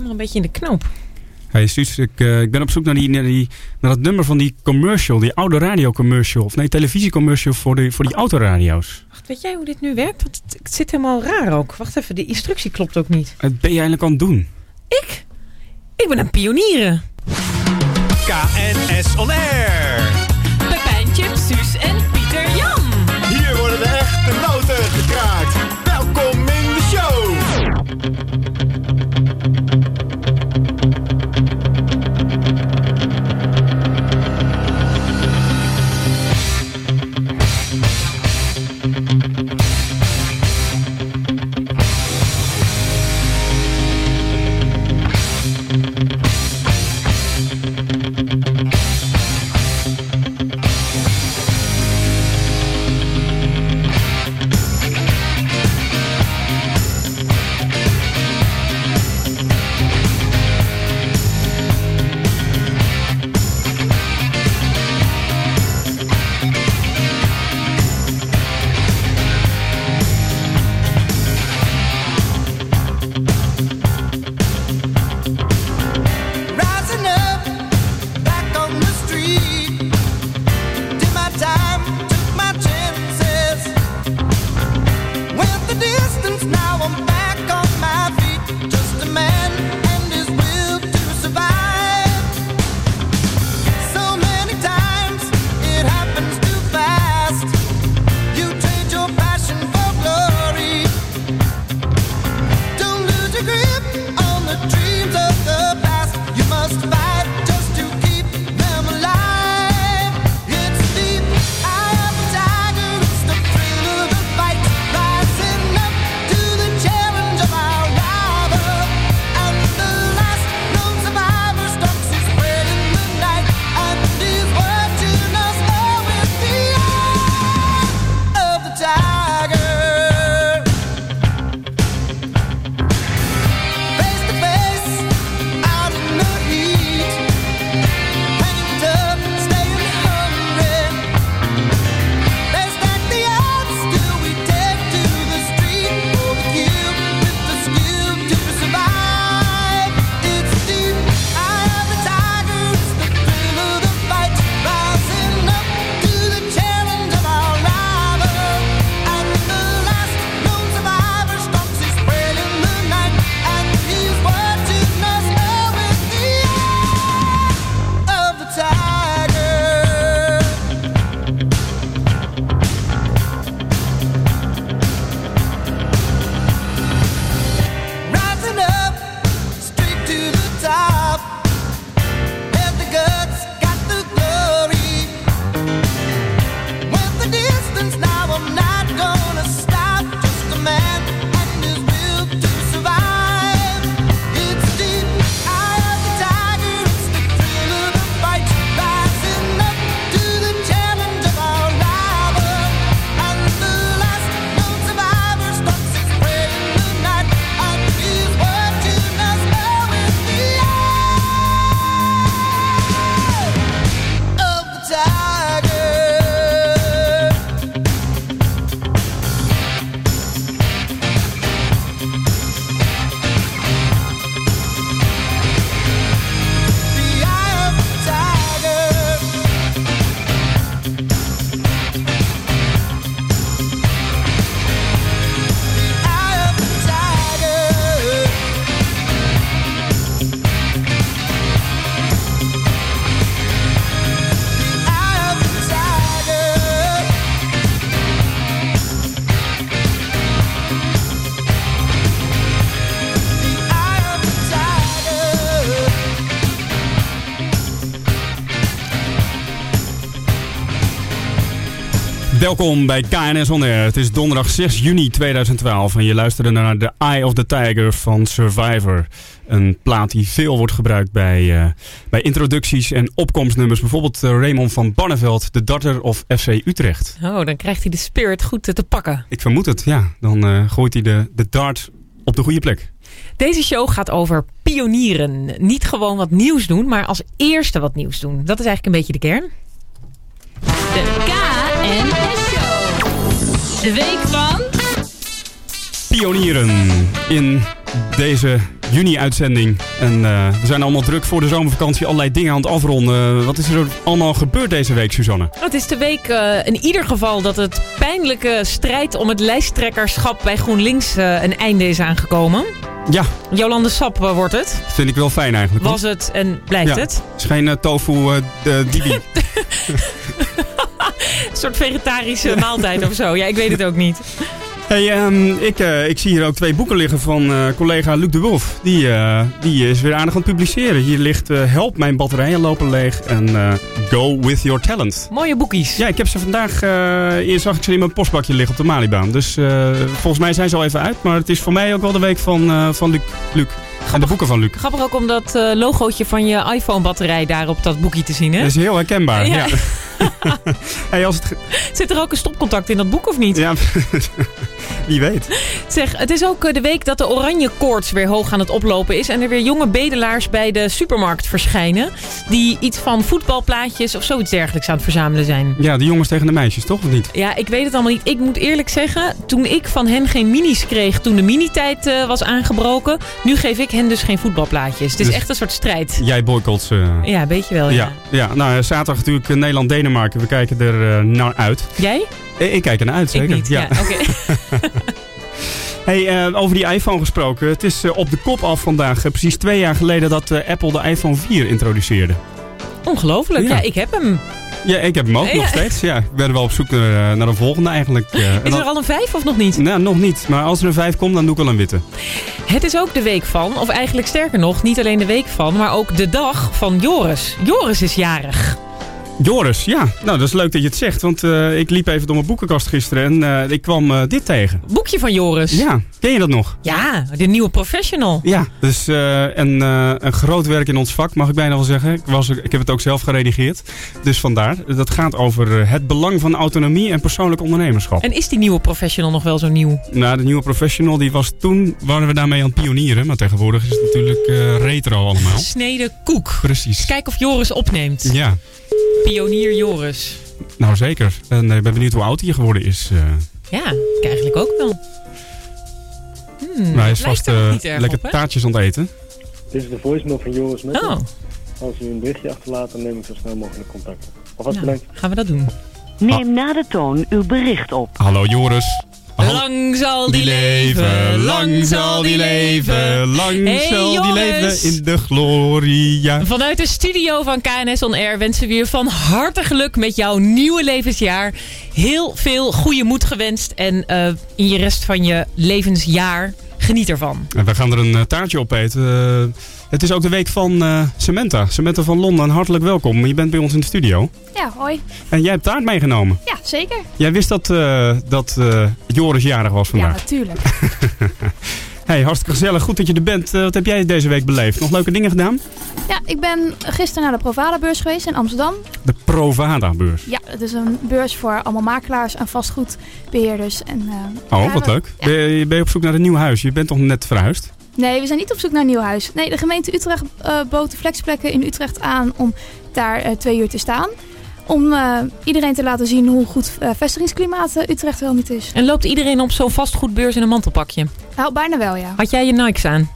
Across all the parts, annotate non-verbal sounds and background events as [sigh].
helemaal een beetje in de knoop. Hey Suus, ik, uh, ik ben op zoek naar, die, naar, die, naar dat nummer van die commercial, die oude radiocommercial. Of nee, televisiecommercial voor, de, voor die autoradio's. Wacht, weet jij hoe dit nu werkt? Want het, het zit helemaal raar ook. Wacht even, de instructie klopt ook niet. Wat ben je eigenlijk aan het doen? Ik? Ik ben een pionieren. KNS On Air. Pepijntje, Suus en Pieter Jan. Hier worden de echte noten gekraakt. Welkom bij KNS On Air. Het is donderdag 6 juni 2012 en je luisterde naar The Eye of the Tiger van Survivor. Een plaat die veel wordt gebruikt bij, eh, bij introducties en opkomstnummers. Bijvoorbeeld eh, Raymond van Barneveld, de darter of FC Utrecht. Oh, dan krijgt hij de spirit goed te pakken. Ik vermoed het, ja. Dan eh, gooit hij de, de dart op de goede plek. Deze show gaat over pionieren. Niet gewoon wat nieuws doen, maar als eerste wat nieuws doen. Dat is eigenlijk een beetje de kern. De Show. De week van... Pionieren in deze juni-uitzending. En eh, we zijn allemaal druk voor de zomervakantie. Allerlei dingen aan het afronden. wat is er allemaal gebeurd deze week, Suzanne? Het is de week eh, in ieder geval dat het pijnlijke strijd om het lijsttrekkerschap bij GroenLinks eh, een einde is aangekomen. Ja, Jolande Sap wordt het. vind ik wel fijn eigenlijk. hoor. Was het en blijft Ja. het. Het is geen tofu eh, de- dibi. [laughs] Een soort vegetarische maaltijd of zo. Ja, ik weet het ook niet. Hey, ehm, ik, eh, ik zie hier ook twee boeken liggen van eh, collega Luc de Wolf. Die, eh, die is weer aardig aan het publiceren. Hier ligt Help, mijn batterijen lopen leeg. En Go With Your Talent. Mooie boekies. Ja, ik heb ze vandaag, eerst zag ik ze in mijn postbakje liggen op de Malibaan. Dus volgens mij zijn ze al even uit. Maar het is voor mij ook wel de week van, van Luc. Luc. En de boeken van Luc. Grappig ook om dat eh, logootje van je iPhone-batterij daar op dat boekje te zien, hè? Dat is heel herkenbaar. Ja. Ja. [laughs] hey, als het, Zit er ook een stopcontact in dat boek of niet? ja, [laughs] wie weet. Zeg, het is ook eh, de week dat de oranje koorts weer hoog aan het oplopen is. En er weer jonge bedelaars bij de supermarkt verschijnen. Die iets van voetbalplaatjes of zoiets dergelijks aan het verzamelen zijn. Ja, de jongens tegen de meisjes, toch? Of niet? Ja, ik weet het allemaal niet. Ik moet eerlijk zeggen, toen ik van hen geen minis kreeg toen de minitijd eh, was aangebroken. Nu geef ik hen dus geen voetbalplaatjes. Het is Dus- echt een soort strijd. Jij boycotts. eh, Ja, weet je wel, ja. ja. Ja, nou eh, zaterdag natuurlijk eh, Nederland-Denemarken. We kijken er eh, naar uit. Jij? Eh, Ik kijk er naar uit, zeker. Ik niet. Ja, oké. [laughs] Hey, eh, over die iPhone gesproken. Het is eh, op de kop af vandaag. Eh, precies twee jaar geleden dat eh, Apple de iPhone 4 introduceerde. Ongelooflijk. Ja. Ja. ik heb hem. Ja, ik heb hem ook Ja. nog steeds. Ja, ik ben wel op zoek naar, eh, naar een volgende eigenlijk. eh. Is er al een vijf of nog niet? Nou, nog niet. Maar als er een 5 komt, dan doe ik wel een witte. Het is ook de week van, of eigenlijk sterker nog, niet alleen de week van, maar ook de dag van Joris. Joris is jarig. Joris, ja. Nou, dat is leuk dat je het zegt. Want eh, ik liep even door mijn boekenkast gisteren en eh, ik kwam eh, dit tegen. Boekje van Joris. Ja, ken je dat nog? Ja, de nieuwe professional. Ja, dus een, een groot werk in ons vak, mag ik bijna wel zeggen. Ik, was, ik heb het ook zelf geredigeerd. Dus vandaar. Dat gaat over het belang van autonomie en persoonlijk ondernemerschap. En is die nieuwe professional nog wel zo nieuw? Nou, de nieuwe professional, die was toen, waren we daarmee aan het pionieren. Maar tegenwoordig is het natuurlijk retro allemaal. Snede koek. Precies. Kijk of Joris opneemt. Ja, Pionier Joris. nou zeker. En eh, ik ben benieuwd hoe oud hij geworden is. eh. Ja, ik eigenlijk ook wel. Hmm, maar hij is vast eh, lekker op, taartjes aan het eten. Dit is de voicemail van Joris Metten. Oh, Als u een berichtje achterlaat, dan neem ik zo snel mogelijk contact op. Alvast nou, bedankt. gaan we dat doen. Neem na de toon uw bericht op. Hallo Joris. Lang zal die leven, lang zal die leven. lang Hey, zal die leven in de gloria. Vanuit de studio van KNS On Air wensen we je van harte geluk met jouw nieuwe levensjaar. Heel veel goede moed gewenst en eh, in je rest van je levensjaar geniet ervan. En we gaan er een eh, taartje op eten. Eh, het is ook de week van eh Samantha. Samantha van Londen, hartelijk welkom. Je bent bij ons in de studio. Ja, hoi. En jij hebt taart meegenomen. Ja, zeker. Jij wist dat, eh, dat eh, Joris jarig was Ja, vandaag. natuurlijk. [laughs] Hey, hartstikke gezellig. Goed dat je er bent. Wat heb jij deze week beleefd? Nog leuke dingen gedaan? Ja, ik ben gisteren naar de Provada-beurs geweest in Amsterdam. De Provada-beurs. Ja, het is een beurs voor allemaal makelaars en vastgoedbeheerders. En, Oh, ja, wat leuk. ja. Ben, je, ben je op zoek naar een nieuw huis? Je bent toch net verhuisd? Nee, we zijn niet op zoek naar een nieuw huis. Nee, de gemeente Utrecht eh, bood de flexplekken in Utrecht aan om daar eh, twee uur te staan. Om eh, iedereen te laten zien hoe goed vestigingsklimaat Utrecht wel niet is. En loopt iedereen op zo'n vastgoedbeurs in een mantelpakje? Nou, bijna wel, ja. Had jij je Nikes aan?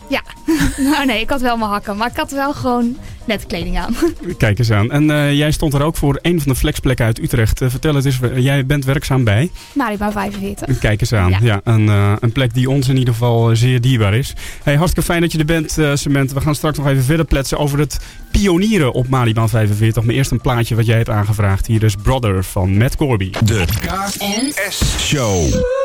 [laughs] nou nee, ik had wel mijn hakken, maar ik had wel gewoon net kleding aan. [laughs] Kijk eens aan. En eh, jij stond er ook voor een van de flexplekken uit Utrecht. Eh, vertel het eens, jij bent werkzaam bij. Maribouw 45. Kijk eens aan. Ja. Ja. een, eh, een plek die ons in ieder geval zeer dierbaar is. Hey, hartstikke fijn dat je er bent, eh Cement. We gaan straks nog even verder pletsen over het pionieren op Malibaan 45. Maar eerst een plaatje wat jij hebt aangevraagd. Hier is Brother van Matt Corby. De KNS Show.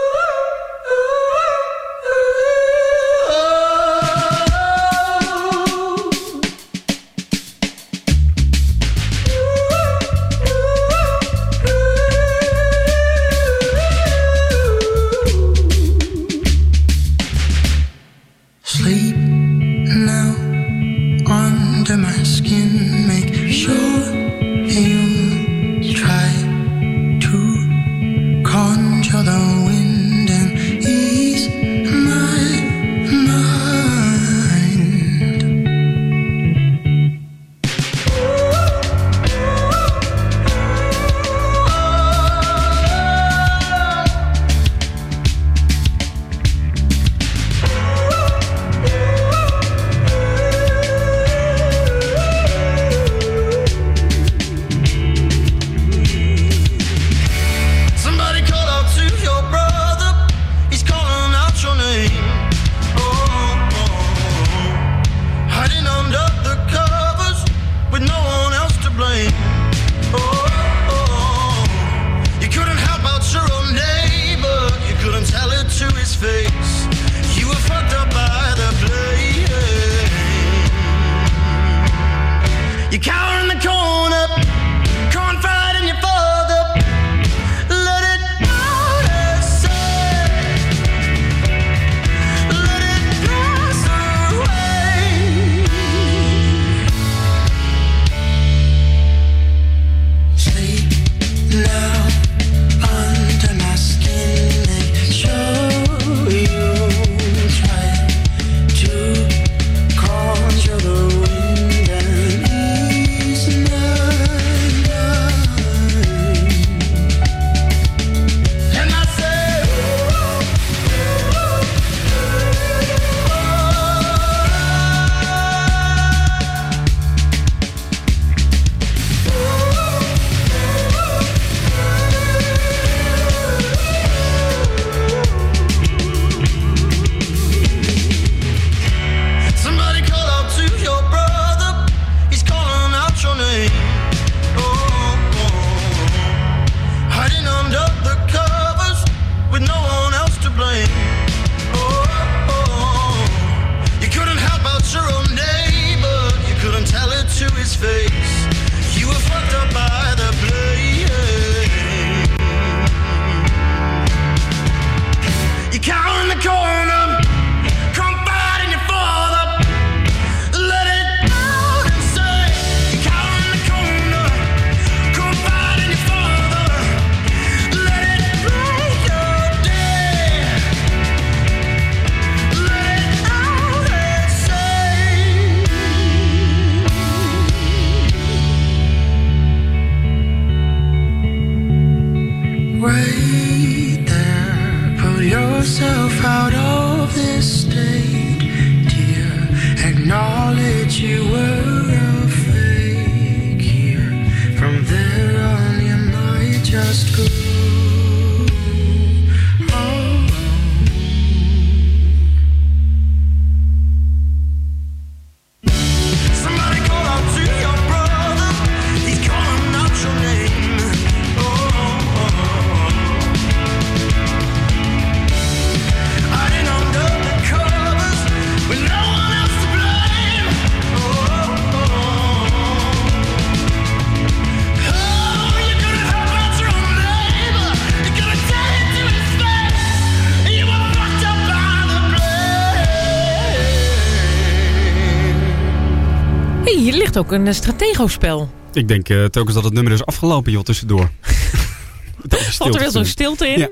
Ook een uh, stratego-spel. Ik denk eh, telkens dat het nummer is afgelopen, joh, tussendoor. [laughs] Valt er wel zo'n stilte in. Ja.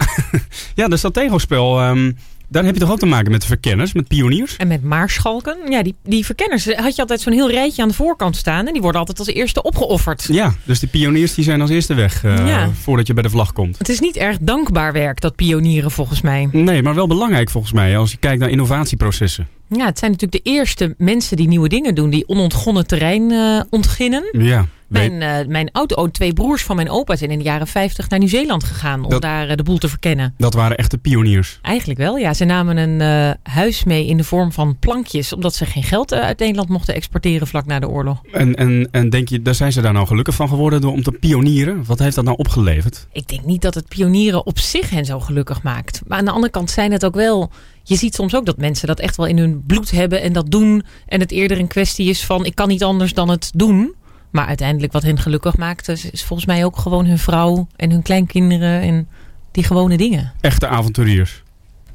Ja, de Stratego-spel, ehm, daar heb je toch ook te maken met de verkenners, met pioniers? En met maarschalken. Ja, die, die verkenners eh, had je altijd zo'n heel rijtje aan de voorkant staan. En die worden altijd als eerste opgeofferd. Ja, dus die pioniers die zijn als eerste weg eh, Ja. voordat je bij de vlag komt. Het is niet erg dankbaar werk, dat pionieren volgens mij. Nee, maar wel belangrijk volgens mij als je kijkt naar innovatieprocessen. Ja, het zijn natuurlijk de eerste mensen die nieuwe dingen doen. Die onontgonnen terrein eh, ontginnen. Ja, Mijn, eh, mijn oud twee broers van mijn opa zijn in de jaren 50 naar Nieuw-Zeeland gegaan. Om daar eh, de boel te verkennen. dat waren echte pioniers. Eigenlijk wel, ja. Ze namen een huis mee in de vorm van plankjes. Omdat ze geen geld uit Nederland mochten exporteren vlak na de oorlog. En, en, en denk je, daar zijn ze daar nou gelukkig van geworden door om te pionieren? Wat heeft dat nou opgeleverd? Ik denk niet dat het pionieren op zich hen zo gelukkig maakt. Maar aan de andere kant zijn het ook wel... Je ziet soms ook dat mensen dat echt wel in hun bloed hebben en dat doen. En het eerder een kwestie is van ik kan niet anders dan het doen. Maar uiteindelijk wat hen gelukkig maakt is, is volgens mij ook gewoon hun vrouw en hun kleinkinderen en die gewone dingen. Echte avonturiers.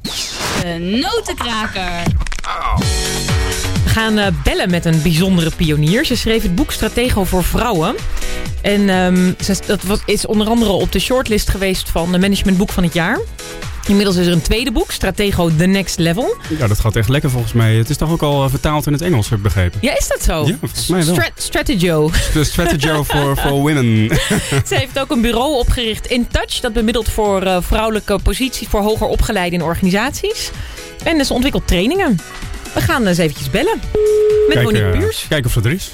De notenkraker. We gaan eh, bellen met een bijzondere pionier. Ze schreef het boek Stratego voor Vrouwen. En ehm, ze, dat is onder andere op de shortlist geweest van de managementboek van het jaar. Inmiddels is er een tweede boek, Stratego The Next Level. Ja, dat gaat echt lekker volgens mij. Het is toch ook al eh, vertaald in het Engels, heb ik begrepen. Ja, is dat zo? Ja, volgens mij wel. Strat- Strategio. De Strategy for, for Women. [laughs] Ze heeft ook een bureau opgericht in Touch. Dat bemiddelt voor eh, vrouwelijke posities voor hoger opgeleiden in organisaties. En ze ontwikkelt trainingen. We gaan eens eventjes bellen. Met Kijk, Monique eh, Buurs. Kijk of ze er is.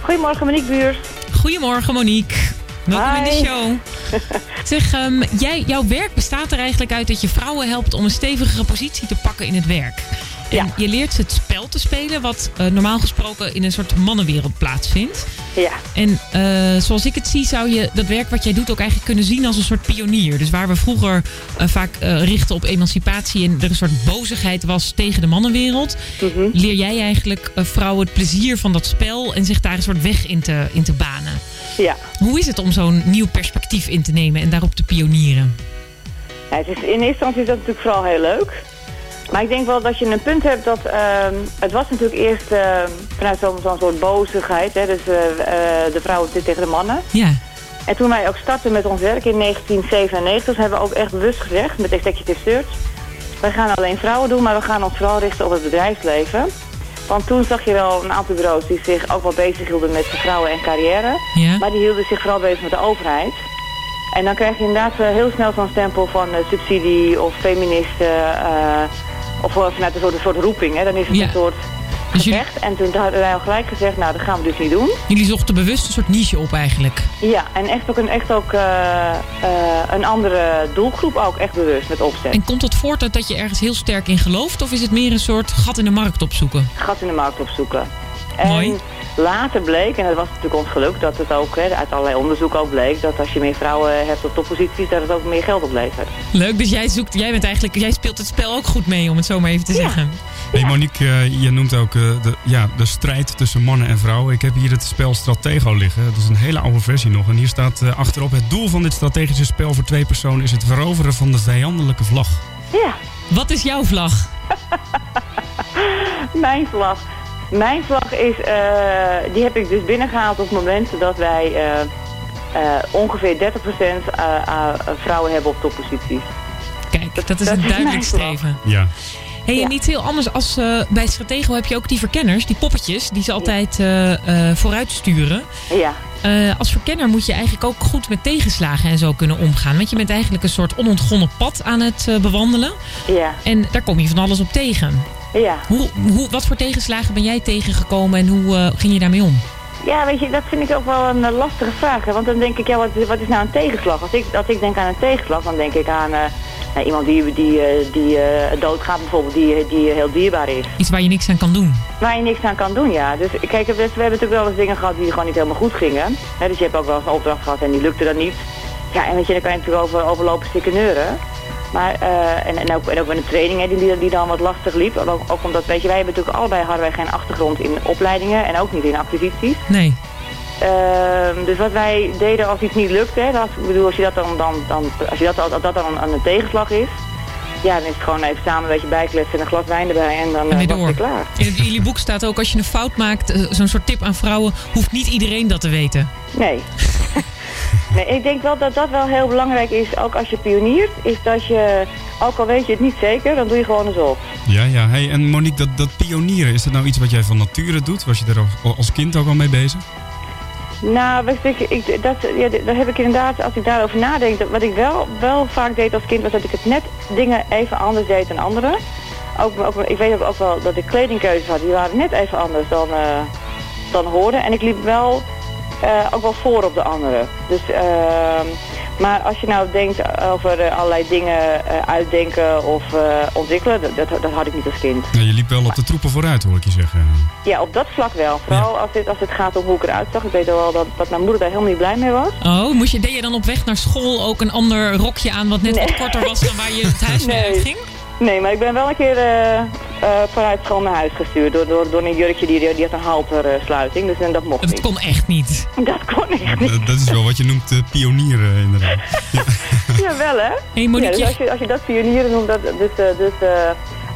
Goedemorgen, Monique Buurs. Goedemorgen Monique. Welkom in de show. [laughs] Zeg, ehm, jij, jouw werk bestaat er eigenlijk uit dat je vrouwen helpt om een stevigere positie te pakken in het werk. En Ja. je leert ze het spel te spelen, wat eh, normaal gesproken in een soort mannenwereld plaatsvindt. Ja, En eh, zoals ik het zie, zou je dat werk wat jij doet ook eigenlijk kunnen zien als een soort pionier. Dus waar we vroeger eh, vaak richten op emancipatie en er een soort bozigheid was tegen de mannenwereld, Mhm. leer jij eigenlijk vrouwen het plezier van dat spel en zich daar een soort weg in te, in te banen. Ja. Hoe is het om zo'n nieuw perspectief in te nemen en daarop te pionieren? Ja, het is, in eerste instantie is dat natuurlijk vooral heel leuk. Maar ik denk wel dat je een punt hebt dat... ehm, het was natuurlijk eerst ehm, vanuit zo'n zo'n soort bozigheid. Hè, dus eh, eh, de vrouwen zitten tegen de mannen. Ja, En toen wij ook startten met ons werk in 1997... hebben we ook echt bewust gezegd met Executive Search... wij gaan alleen vrouwen doen, maar we gaan ons vooral richten op het bedrijfsleven. Want toen zag je wel een aantal bureaus die zich ook wel bezig hielden met vrouwen en carrière. ja. Maar die hielden zich vooral bezig met de overheid. En dan krijg je inderdaad eh, heel snel zo'n stempel van eh, subsidie of feministen. eh, of vanuit een soort, een soort roeping. Hè. Dan is het Ja. een soort Dus jullie. En toen hadden wij al gelijk gezegd, nou dat gaan we dus niet doen. jullie zochten bewust een soort niche op eigenlijk. Ja, en echt ook een, echt ook, eh, eh, een andere doelgroep ook echt bewust met opzet. En komt dat voort uit dat je ergens heel sterk in gelooft? Of is het meer een soort gat in de markt opzoeken? gat in de markt opzoeken. En Mooi. later bleek, en dat was natuurlijk ons geluk, dat het ook hè, uit allerlei onderzoek ook bleek, dat als je meer vrouwen hebt op topposities, dat het ook meer geld oplevert. Leuk, dus jij, zoekt, jij, bent eigenlijk, jij speelt het spel ook goed mee, om het zo maar even te zeggen. Hey Monique, eh, je noemt ook eh, de, ja, de strijd tussen mannen en vrouwen. Ik heb hier het spel Stratego liggen. Dat is een hele oude versie nog. En hier staat eh, achterop: Het doel van dit strategische spel voor twee personen is het veroveren van de vijandelijke vlag. Ja, Wat is jouw vlag? [laughs] mijn vlag. Mijn vlag is, eh, die heb ik dus binnengehaald op het moment dat wij eh, eh, ongeveer 30% eh, eh, vrouwen hebben op topposities. Kijk, dat is dat een duidelijk streven. Ja. Hey, en Ja. niet heel anders als eh, bij Stratego heb je ook die verkenners, die poppetjes, die ze altijd eh, eh, vooruit sturen. Ja, Eh, als verkenner moet je eigenlijk ook goed met tegenslagen en zo kunnen omgaan. Want je bent eigenlijk een soort onontgonnen pad aan het eh, bewandelen. ja. En daar kom je van alles op tegen. Ja. Hoe, hoe, wat voor tegenslagen ben jij tegengekomen en hoe eh, ging je daarmee om? Ja, weet je, dat vind ik ook wel een eh, lastige vraag. Hè? Want dan denk ik, ja, wat, wat is nou een tegenslag? Als ik, als ik denk aan een tegenslag, dan denk ik aan eh, nou, iemand die, die, eh, die eh, doodgaat bijvoorbeeld, die, die heel dierbaar is. Iets waar je niks aan kan doen. Waar je niks aan kan doen, ja. Dus kijk, we, we hebben natuurlijk wel eens dingen gehad die gewoon niet helemaal goed gingen. Hè, dus je hebt ook wel eens een opdracht gehad en die lukte dan niet. Ja, en weet je, dan kan je natuurlijk over, overlopen stikken neuren. Maar, eh, en, en, ook, en ook met een training hè, die, die, dan wat lastig liep. Ook, ook omdat, weet je, wij hebben natuurlijk allebei hadden wij geen achtergrond in opleidingen en ook niet in acquisities. Nee. Ehm, dus wat wij deden als iets niet lukte, hè, dat, ik bedoel, als je dat dan, dan, dan als je dat, als dat dan een, een tegenslag is, ja, dan is het gewoon even samen een beetje bijkletsen en een glas wijn erbij en dan En weer eh, het klaar. In, in jullie boek staat ook, als je een fout maakt, eh, zo'n soort tip aan vrouwen, hoeft niet iedereen dat te weten. Nee. [laughs] nee, ik denk wel dat dat wel heel belangrijk is, ook als je pioniert, is dat je, ook al weet je het niet zeker, dan doe je gewoon eens op. Ja, ja. Hey, en Monique, dat, dat pionieren, is dat nou iets wat jij van nature doet? Was je daar al- als kind ook al mee bezig? Nou, ik, ik, dat, ja, dat heb ik inderdaad, als ik daarover nadenk, dat- wat ik wel, wel vaak deed als kind, was dat ik het net dingen even anders deed dan anderen. Ook, ook, ik weet ook, wel dat ik kledingkeuzes had, die waren net even anders dan, eh, dan hoorden. En ik liep wel eh, ook wel voor op de anderen. Dus, ehm, maar als je nou denkt over eh, allerlei dingen eh, uitdenken of eh, ontwikkelen, dat, dat, dat had ik niet als kind. Nou, je liep wel op de troepen vooruit, hoor ik je zeggen. Ja, op dat vlak wel. Vooral als, dit, als het gaat om hoe ik eruit zag. Ik weet wel dat, dat mijn moeder daar helemaal niet blij mee was. Oh, moest je, deed je dan op weg naar school ook een ander rokje aan wat net wat korter was dan waar je het huis mee Nee. uitging? Nee, maar ik ben wel een keer eh, eh, vanuit school naar huis gestuurd. Door, door, door een jurkje die, die had een haltersluiting. Dus en dat mocht Dat niet. kon echt niet. [laughs] Dat kon echt niet. Dat, dat is wel wat je noemt eh, pionieren, inderdaad. [laughs] Ja, wel hè? Hey, Monique, ja, dus als, je, als je dat pionieren noemt, dat, dus, eh, dus eh,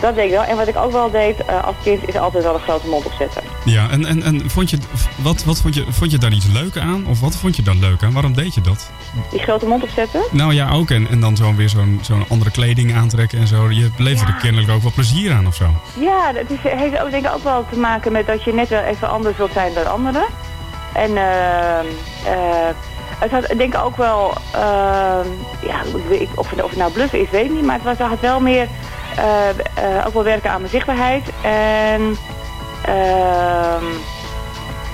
dat deed ik wel. En wat ik ook wel deed eh, als kind, is altijd wel een grote mond opzetten. Ja, en, en, en vond, je, wat, wat vond, je, vond je daar iets leuk aan? Of wat vond je daar leuk aan? Waarom deed je dat? Die grote mond opzetten. Nou ja, ook. En, en dan zo weer zo'n zo'n andere kleding aantrekken en zo. Je beleefde er kennelijk ook wel plezier aan of zo. Ja, dat is, heeft ook, denk ik ook wel te maken met dat je net wel even anders wilt zijn dan anderen. En eh, eh, het had denk ik ook wel, eh, ja, of, het- of het nou bluffen is, weet ik niet. Maar het was, had wel meer, ook wel werken aan mijn zichtbaarheid. En ehm,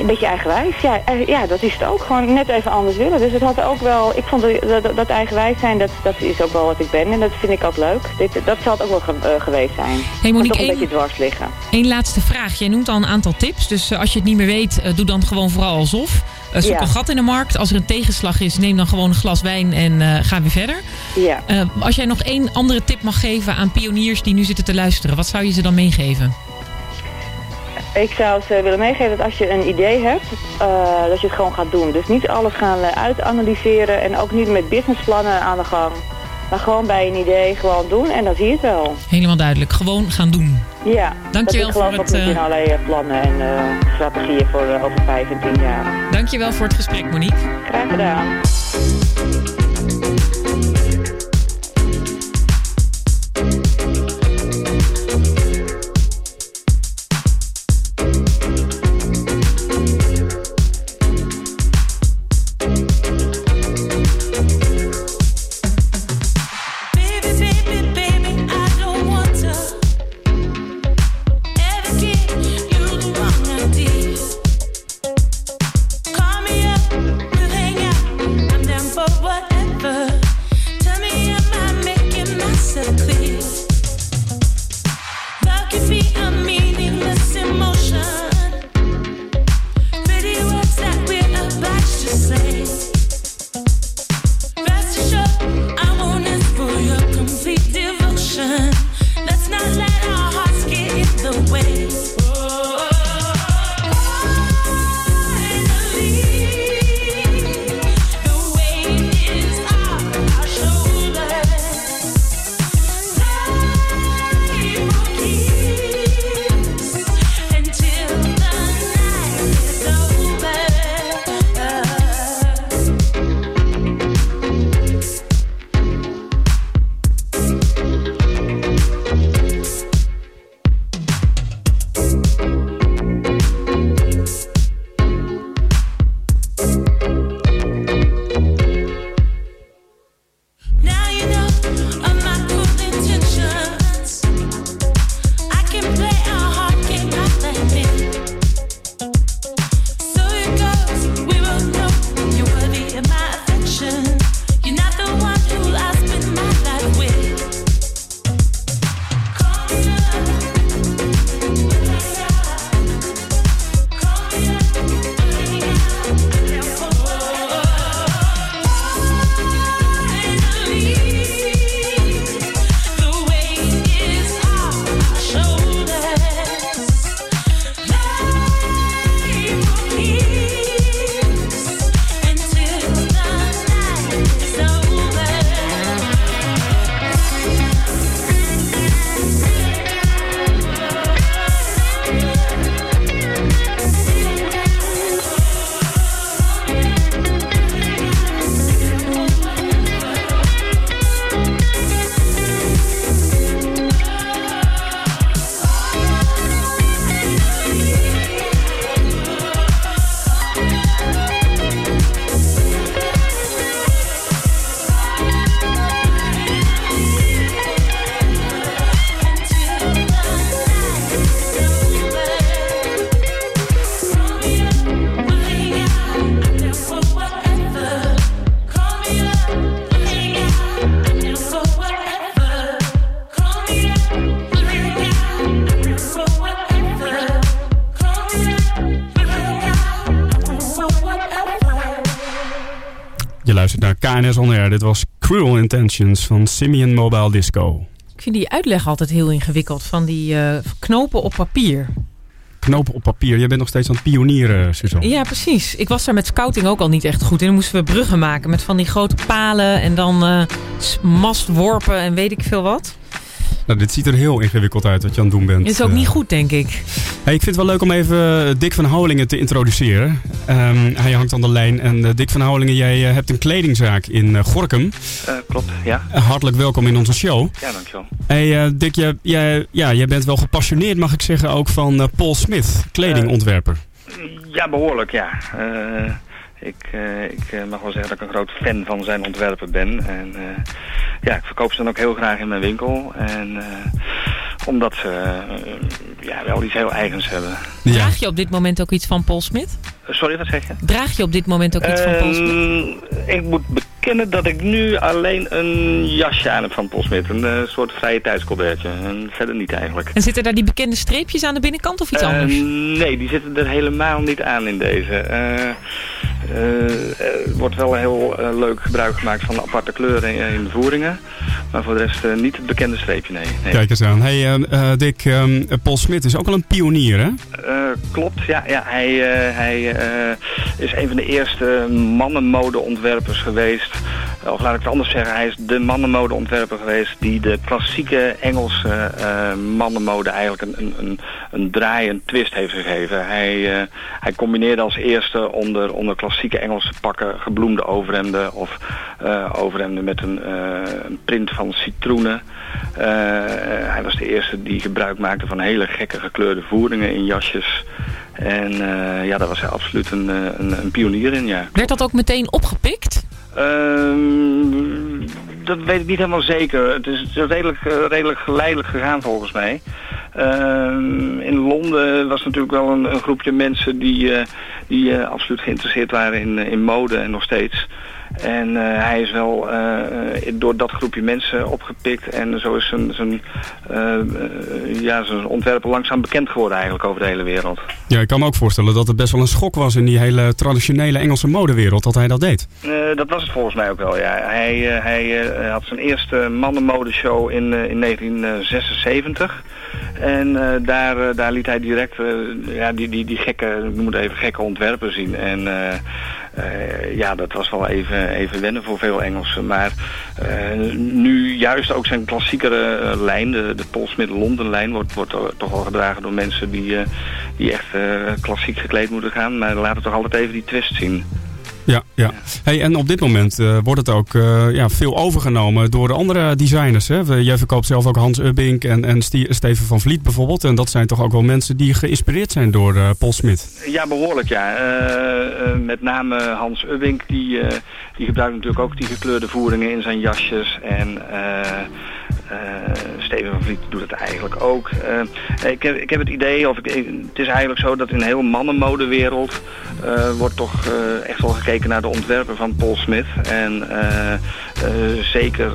een beetje eigenwijs. Ja, eh, ja, dat is het ook. Gewoon net even anders willen. Dus het had ook wel, ik vond dat, dat, dat eigenwijs zijn, dat, dat is ook wel wat ik ben. En dat vind ik ook leuk. Dit, dat zal het ook wel ge- eh, geweest zijn. Hey, Monique, toch een één- beetje dwars liggen. Eén laatste vraag. Jij noemt al een aantal tips. Dus eh, als je het niet meer weet, eh, doe dan gewoon vooral alsof. Eh, zoek Ja. een gat in de markt. Als er een tegenslag is, neem dan gewoon een glas wijn en eh, ga weer verder. Ja. Eh, als jij nog één andere tip mag geven aan pioniers die nu zitten te luisteren, wat zou je ze dan meegeven? Ik zou ze willen meegeven dat als je een idee hebt, dat je het gewoon gaat doen. Dus niet alles gaan uitaanalyseren en ook niet met businessplannen aan de gang. Maar gewoon bij een idee gewoon doen en dan zie je het wel. Helemaal duidelijk. Gewoon gaan doen. Ja, Dankjewel dat ik geloof voor ook het, in eh, allerlei eh, plannen en eh, strategieën voor eh, over vijf en tien jaar. Dankjewel voor het gesprek, Monique. Graag gedaan. On Air. Dit was Cruel Intentions van Simeon Mobile Disco. Ik vind die uitleg altijd heel ingewikkeld van die eh, knopen op papier. Knopen op papier. Jij bent nog steeds aan het pionieren, Suzanne. Ja, precies. Ik was daar met scouting ook al niet echt goed in. Dan moesten we bruggen maken met van die grote palen en dan eh, mastworpen en weet ik veel wat. Nou, dit ziet er heel ingewikkeld uit wat je aan het doen bent. Is ook Eh, niet goed, denk ik. Hey, ik vind het wel leuk om even eh, Dick van Houwelingen te introduceren. Ehm, hij hangt aan de lijn. En eh, Dick van Houwelingen, jij eh, hebt een kledingzaak in eh, Gorkum. Eh, klopt, ja. Eh, hartelijk welkom in onze show. Ja, dankjewel. Hey, eh, Dick, jij, jij, ja, jij bent wel gepassioneerd, mag ik zeggen, ook van eh, Paul Smith, kledingontwerper. Ja, behoorlijk, ja. Ik eh, ik eh, mag wel zeggen dat ik een groot fan van zijn ontwerpen ben. En eh, ja, ik verkoop ze dan ook heel graag in mijn winkel. En omdat ze eh, ja, wel iets heel eigens hebben. Draag je op dit moment ook iets van Paul Smit? Eh, Sorry, wat zeg je? Draag je op dit moment ook iets van Paul Smit? Ehm, ik moet bekennen dat ik nu alleen een jasje aan heb van Paul Smit. Een eh, soort vrije tijdscolbertje. En verder niet eigenlijk. En zitten daar die bekende streepjes aan de binnenkant of iets anders? nee, die zitten er helemaal niet aan in deze. Eh, eh, er wordt wel heel leuk gebruik gemaakt van aparte kleuren in, in de voeringen. Maar voor de rest niet het bekende streepje, nee. nee. Kijk eens aan. Hey, eh, eh, Dick, ehm, Paul Smith is ook al een pionier, hè? Eh, klopt, ja. ja hij eh, hij is een van de eerste mannenmodeontwerpers geweest. Of laat ik het anders zeggen, hij is de mannenmodeontwerper geweest... die de klassieke Engelse mannenmode eigenlijk een, een, een, een draai, een twist heeft gegeven. Hij, hij combineerde als eerste onder, onder klassieke Engelse pakken gebloemde overhemden... of overhemden met een, een print van citroenen. Eh, hij was de eerste die gebruik maakte van hele gekke gekleurde voeringen in jasjes. En eh, ja, daar was hij absoluut een, eh, een, een pionier in, ja. Werd dat ook meteen opgepikt? Ehm, dat weet ik niet helemaal zeker. Het is, redelijk, redelijk geleidelijk gegaan volgens mij. Ehm, in Londen was natuurlijk wel een, een groepje mensen die, die absoluut geïnteresseerd waren in, in mode en nog steeds. En eh, hij is wel eh, door dat groepje mensen opgepikt en zo is zijn, zijn, eh, ja, zijn ontwerpen langzaam bekend geworden eigenlijk over de hele wereld. Ja, ik kan me ook voorstellen dat het best wel een schok was in die hele traditionele Engelse modewereld dat hij dat deed. Dat was het volgens mij ook wel, ja. Hij, hij had zijn eerste mannenmodeshow in, in 1976. En daar, daar liet hij direct ja, die, die, die gekke, ik noem het even gekke ontwerpen zien. En eh, ja, dat was wel even, even wennen voor veel Engelsen. Maar eh, nu juist ook zijn klassiekere eh, lijn, de, de Paul Smith London lijn, wordt, wordt toch wel gedragen door mensen die, die echt klassiek gekleed moeten gaan. Maar laten toch altijd even die twist zien. Ja, ja. Hey, en op dit moment eh, wordt het ook eh, ja, veel overgenomen door de andere designers. Hè? Jij verkoopt zelf ook Hans Ubbink en, en Steven van Vliet bijvoorbeeld. En dat zijn toch ook wel mensen die geïnspireerd zijn door eh, Paul Smit. Ja, behoorlijk ja. Met name Hans Ubbink, die, die gebruikt natuurlijk ook die gekleurde voeringen in zijn jasjes. En Steven van Vliet doet het eigenlijk ook. Eh, ik, heb, ik heb het idee, of ik, het is eigenlijk zo dat in de hele mannenmodewereld eh, wordt toch eh, echt wel gekeken naar de ontwerpen van Paul Smith. En zeker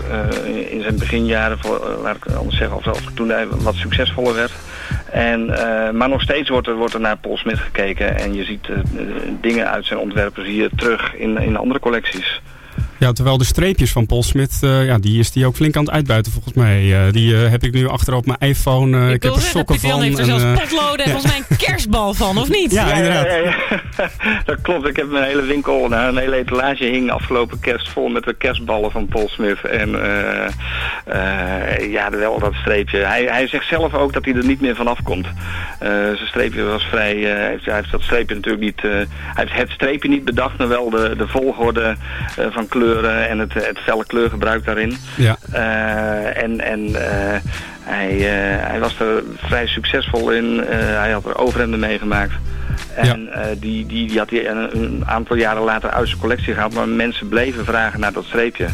in zijn beginjaren, voor, laat ik anders zeggen, of, of toen hij wat succesvoller werd. En, maar nog steeds wordt er, wordt er naar Paul Smith gekeken en je ziet dingen uit zijn ontwerpen zie je terug in, in andere collecties. Ja, terwijl de streepjes van Paul Smit, eh, ja, die is die ook flink aan het uitbuiten volgens mij. Eh, die eh, heb ik nu achter op mijn iPhone. ik, heb wil er sokken van. heeft er en, zelfs potloden en volgens mij een kerstbal van, of niet? Ja, inderdaad. Ja, ja, ja. [laughs] dat klopt. Ik heb mijn hele winkel, nou, een hele etalage hing afgelopen kerst vol met de kerstballen van Paul Smith. En eh, eh, ja, wel dat streepje. Hij, hij zegt zelf ook dat hij er niet meer vanaf komt. Eh, zijn streepje was vrij, eh, hij, heeft, hij heeft dat streepje natuurlijk niet, eh, hij heeft het streepje niet bedacht, maar wel de, de volgorde eh, van kleuren en het, het felle kleurgebruik daarin. Ja. Eh, en en eh, hij, eh, hij was er vrij succesvol in. Eh, hij had er overhemden meegemaakt. En eh, die, die, die had hij een, een aantal jaren later uit zijn collectie gehaald. Maar mensen bleven vragen naar dat streepje.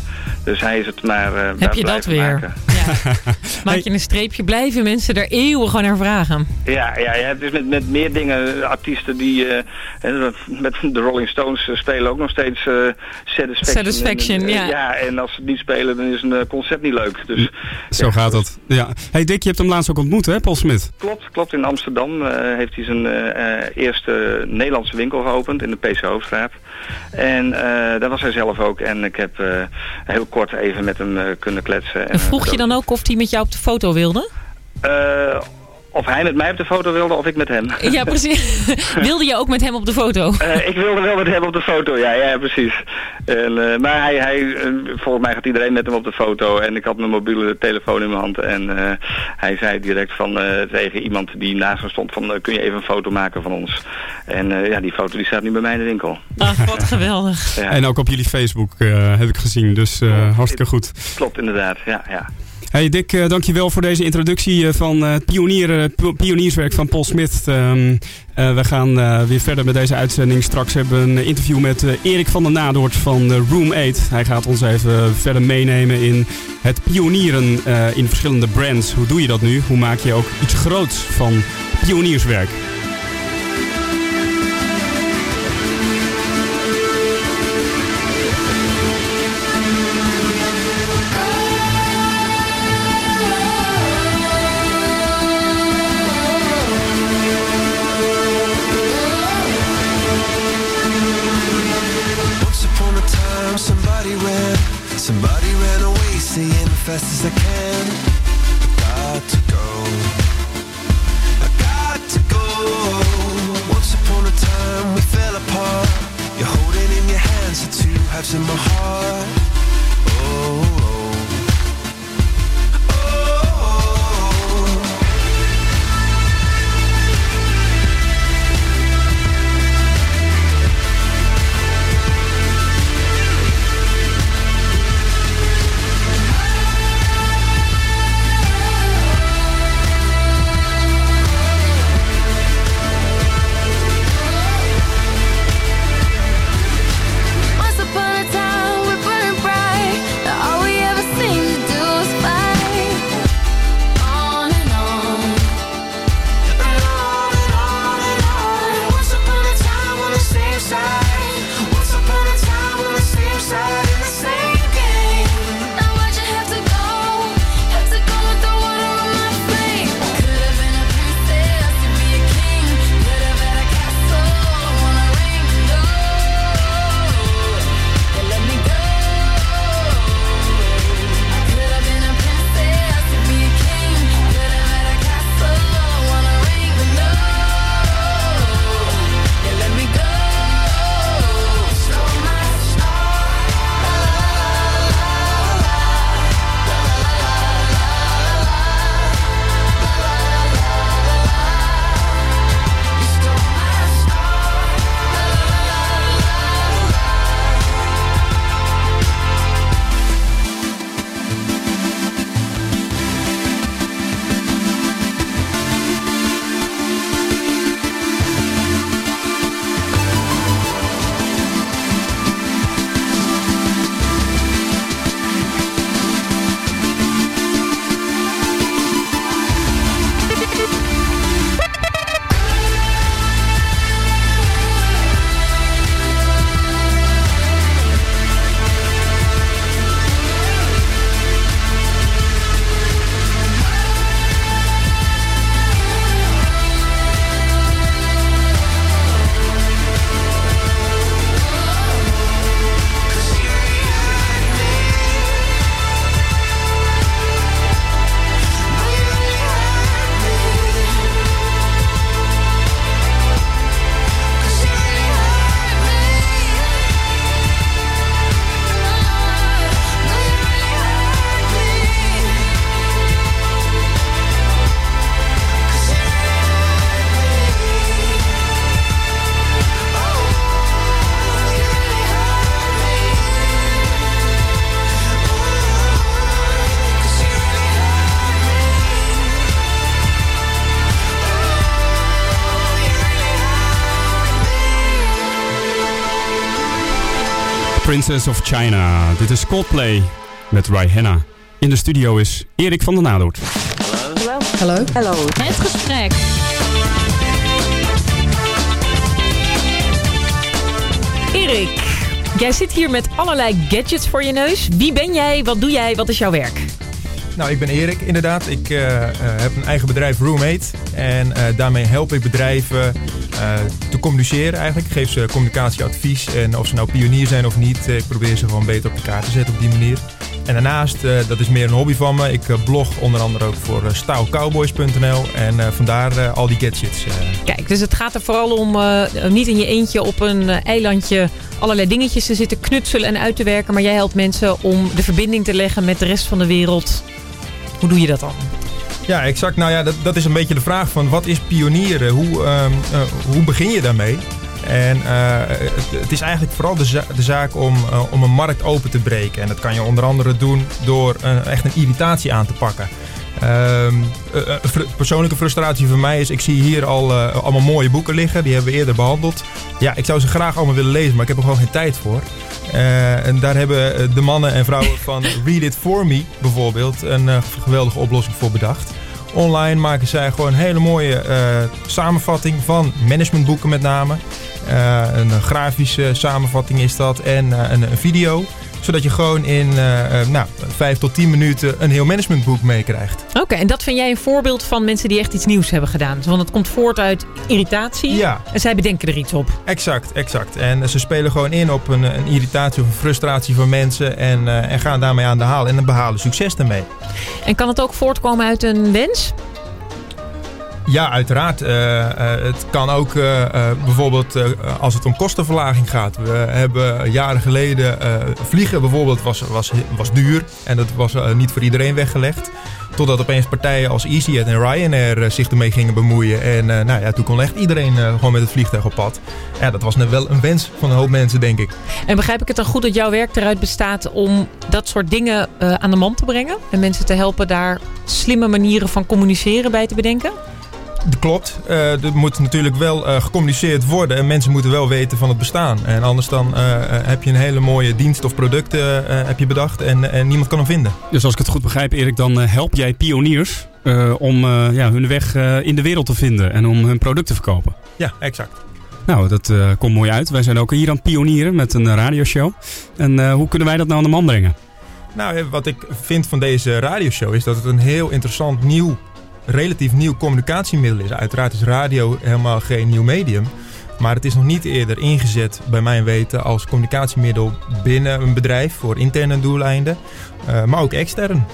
Dus hij is het maar eh Heb je dat blijven weer? [laughs] Maak je een streepje, blijven mensen er eeuwig naar vragen. Ja, ja, ja, het is met, met meer dingen. Artiesten die eh, met de Rolling Stones eh, spelen ook nog steeds eh, Satisfaction. Satisfaction, En, ja. ja, en als ze het niet spelen, dan is een concert niet leuk. Dus Zo gaat dat. Ja. Hey Dick, je hebt hem laatst ook ontmoet hè, Paul Smit? klopt, klopt. In Amsterdam eh, heeft hij zijn eerste Nederlandse winkel geopend in de PC Hoofdstraat. En eh, daar was hij zelf ook. En ik heb eh, heel kort even met hem kunnen kletsen. En vroeg je dan ook of hij met jou op de foto wilde? Eh, of hij met mij op de foto wilde of ik met hem. Ja, precies. [laughs] wilde je ook met hem op de foto? Eh, ik wilde wel met hem op de foto, ja, ja precies. En, eh, maar hij, hij, volgens mij gaat iedereen met hem op de foto. En ik had mijn mobiele telefoon in mijn hand. En eh, hij zei direct van, eh, tegen iemand die naast me stond van... eh, kun je even een foto maken van ons? En eh, ja, die foto die staat nu bij mij in de winkel. Ach, wat geweldig. Ja. En ook op jullie Facebook eh, heb ik gezien, dus eh, hartstikke goed. Klopt inderdaad, ja, ja. Hey Dick, eh, dankjewel voor deze introductie eh, van eh, het pionier, pi- pionierswerk van Paul Smit. Ehm, eh, we gaan weer verder met deze uitzending. Straks hebben we een interview met Erik van der Nadoort van Room 8. Hij gaat ons even verder meenemen in het pionieren in verschillende brands. Hoe doe je dat nu? Hoe maak je ook iets groots van pionierswerk? Fast as I can. Princess of China. Dit is Coldplay met Rihanna. In de studio is Erik van der Nadoort. Hallo. Hallo. Hallo. Het gesprek. Erik, jij zit hier met allerlei gadgets voor je neus. Wie ben jij? Wat doe jij? Wat is jouw werk? Nou, ik ben Erik inderdaad. Ik eh, eh, heb een eigen bedrijf Roommate. En eh, daarmee help ik bedrijven te communiceren eigenlijk. Ik geef ze communicatieadvies. En of ze nou pionier zijn of niet, eh, ik probeer ze gewoon beter op de kaart te zetten op die manier. En daarnaast, eh, dat is meer een hobby van me. Ik eh, blog onder andere ook voor eh, stylecowboys.nl. En eh, vandaar eh, al die gadgets. eh. Kijk, dus het gaat er vooral om eh, niet in je eentje op een eh, eilandje allerlei dingetjes te zitten knutselen en uit te werken. Maar jij helpt mensen om de verbinding te leggen met de rest van de wereld. Hoe doe je dat dan? Ja, exact. Nou ja, dat, dat is een beetje de vraag van wat is pionieren? Hoe, ehm, eh, hoe begin je daarmee? En eh, het, het is eigenlijk vooral de, za- de zaak om, eh, om een markt open te breken. En dat kan je onder andere doen door een, echt een irritatie aan te pakken. Fr- persoonlijke frustratie voor mij is, ik zie hier al allemaal mooie boeken liggen. Die hebben we eerder behandeld. Ja, ik zou ze graag allemaal willen lezen, maar ik heb er gewoon geen tijd voor. En daar hebben de mannen en vrouwen van [laughs] Read It For Me bijvoorbeeld een geweldige oplossing voor bedacht. Online maken zij gewoon een hele mooie eh, samenvatting van managementboeken met name. Eh, een grafische samenvatting is dat en eh, een, een video. Zodat je gewoon in eh, nou, 5 tot 10 minuten een heel managementboek meekrijgt. Oké, en dat vind jij een voorbeeld van mensen die echt iets nieuws hebben gedaan. Want het komt voort uit irritatie. Ja. En zij bedenken er iets op. Exact, exact. En ze spelen gewoon in op een, een irritatie of een frustratie van mensen en, eh, en gaan daarmee aan de haal en dan behalen succes daarmee. En kan het ook voortkomen uit een wens? Ja, uiteraard. Eh, eh, het kan ook eh, bijvoorbeeld als het om kostenverlaging gaat. We hebben jaren geleden vliegen bijvoorbeeld was, was, was duur en dat was niet voor iedereen weggelegd. Totdat opeens partijen als EasyJet en Ryanair zich ermee gingen bemoeien. En nou ja, toen kon echt iedereen gewoon met het vliegtuig op pad. Ja, dat was wel een wens van een hoop mensen, denk ik. En begrijp ik het dan goed dat jouw werk eruit bestaat om dat soort dingen aan de man te brengen? En mensen te helpen daar slimme manieren van communiceren bij te bedenken? Dat klopt. Eh, er moet natuurlijk wel eh, gecommuniceerd worden en mensen moeten wel weten van het bestaan. En anders dan eh, heb je een hele mooie dienst of product heb je bedacht en, en niemand kan hem vinden. Dus als ik het goed begrijp, Erik, dan help jij pioniers om ja, hun weg in de wereld te vinden en om hun product te verkopen. Ja, exact. Nou, dat komt mooi uit. Wij zijn ook hier aan pionieren met een radioshow. En hoe kunnen wij dat nou aan de man brengen? Nou, wat ik vind van deze radioshow is dat het een heel interessant nieuw, relatief nieuw communicatiemiddel is. Uiteraard is radio helemaal geen nieuw medium. Maar het is nog niet eerder ingezet, bij mijn weten, als communicatiemiddel binnen een bedrijf voor interne doeleinden, eh, maar ook extern.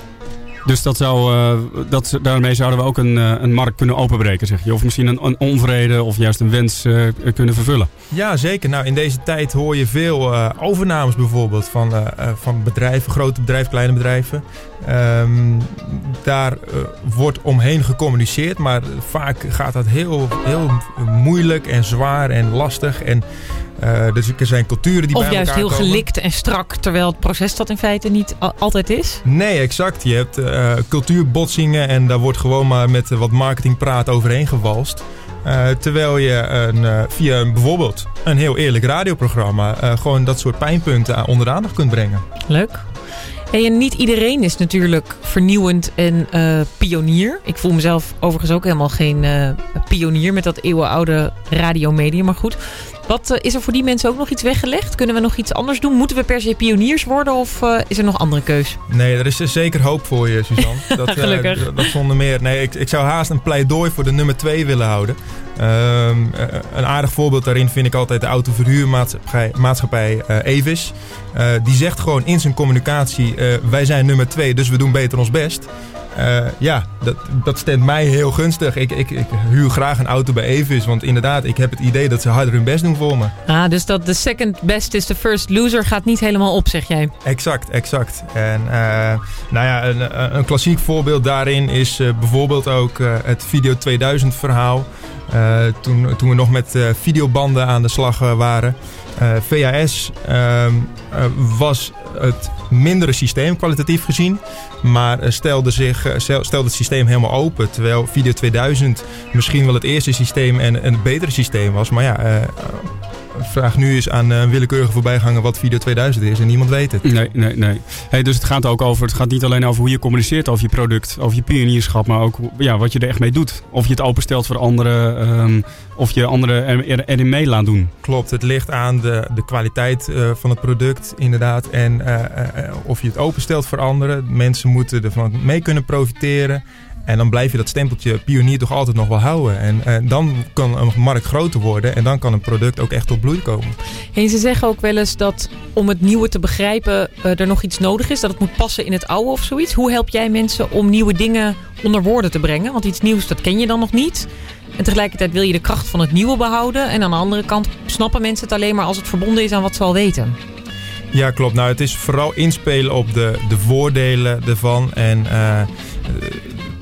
Dus dat zou, eh, dat, daarmee zouden we ook een, eh, een markt kunnen openbreken, zeg je. Of misschien een, een onvrede of juist een wens kunnen vervullen. Ja, zeker. Nou, in deze tijd hoor je veel overnames bijvoorbeeld van, van bedrijven, grote bedrijven, kleine bedrijven. Ehm, daar eh, wordt omheen gecommuniceerd, maar vaak gaat dat heel, heel moeilijk en zwaar en lastig. En eh, dus er zijn culturen die Of bij juist elkaar heel komen. gelikt en strak, terwijl het proces dat in feite niet al- altijd is? Nee, exact. Je hebt eh, cultuurbotsingen en daar wordt gewoon maar met wat marketingpraat overheen gewalst. Terwijl je een, eh, via een- bijvoorbeeld een heel eerlijk radioprogramma gewoon dat soort pijnpunten onder de aandacht kunt brengen. Leuk. Hey, en niet iedereen is natuurlijk vernieuwend en eh, pionier. Ik voel mezelf overigens ook helemaal geen eh, pionier met dat eeuwenoude radiomedium. Maar goed, wat eh, is er voor die mensen ook nog iets weggelegd? Kunnen we nog iets anders doen? Moeten we per se pioniers worden of is er nog andere keus? Nee, er is er zeker hoop voor je, Suzanne. [laughs] Dat, Gelukkig. dat, dat zonder meer. Nee, ik, ik zou haast een pleidooi voor de nummer 2 willen houden. Ehm, eh, een aardig voorbeeld daarin vind ik altijd de autoverhuurmaatschappij maatschappij, eh, Evis. Eh, die zegt gewoon in zijn communicatie: wij zijn nummer 2, dus we doen beter ons best. Eh, ja, dat, dat stemt mij heel gunstig. Ik, ik, ik huur graag een auto bij Evis, want inderdaad, ik heb het idee dat ze harder hun best doen voor me. Ah, dus dat de second best is the first loser gaat niet helemaal op, zeg jij. Exact, exact. En eh, nou ja, een, een klassiek voorbeeld daarin is eh, bijvoorbeeld ook het Video 2000 verhaal. Toen, toen we nog met videobanden aan de slag waren. Eh, VHS ehm, eh, was het mindere systeem kwalitatief gezien. Maar eh, stelde, zich, stel- stelde het systeem helemaal open. Terwijl Video 2000 misschien wel het eerste systeem en een betere systeem was. Maar ja, vraag nu eens aan eh, een willekeurige voorbijganger wat Video 2000 is en niemand weet het. Nee, nee, nee. Hey, dus het gaat ook over, het gaat niet alleen over hoe je communiceert over je product, over je pionierschap, maar ook ja, wat je er echt mee doet. Of je het openstelt voor anderen, ehm, of je anderen er, er- erin mee laat doen. Klopt, het ligt aan de, de kwaliteit eh, van het product inderdaad. En eh, eh, eh, of je het openstelt voor anderen. Mensen moeten ervan mee kunnen profiteren. En dan blijf je dat stempeltje pionier toch altijd nog wel houden. En eh, dan kan een markt groter worden. En dan kan een product ook echt tot bloei komen. En ze zeggen ook wel eens dat om het nieuwe te begrijpen eh, er nog iets nodig is. Dat het moet passen in het oude of zoiets. Hoe help jij mensen om nieuwe dingen onder woorden te brengen? Want iets nieuws, dat ken je dan nog niet. En tegelijkertijd wil je de kracht van het nieuwe behouden. En aan de andere kant snappen mensen het alleen maar als het verbonden is aan wat ze al weten. Ja, klopt. Nou, het is vooral inspelen op de, de voordelen ervan. En eh,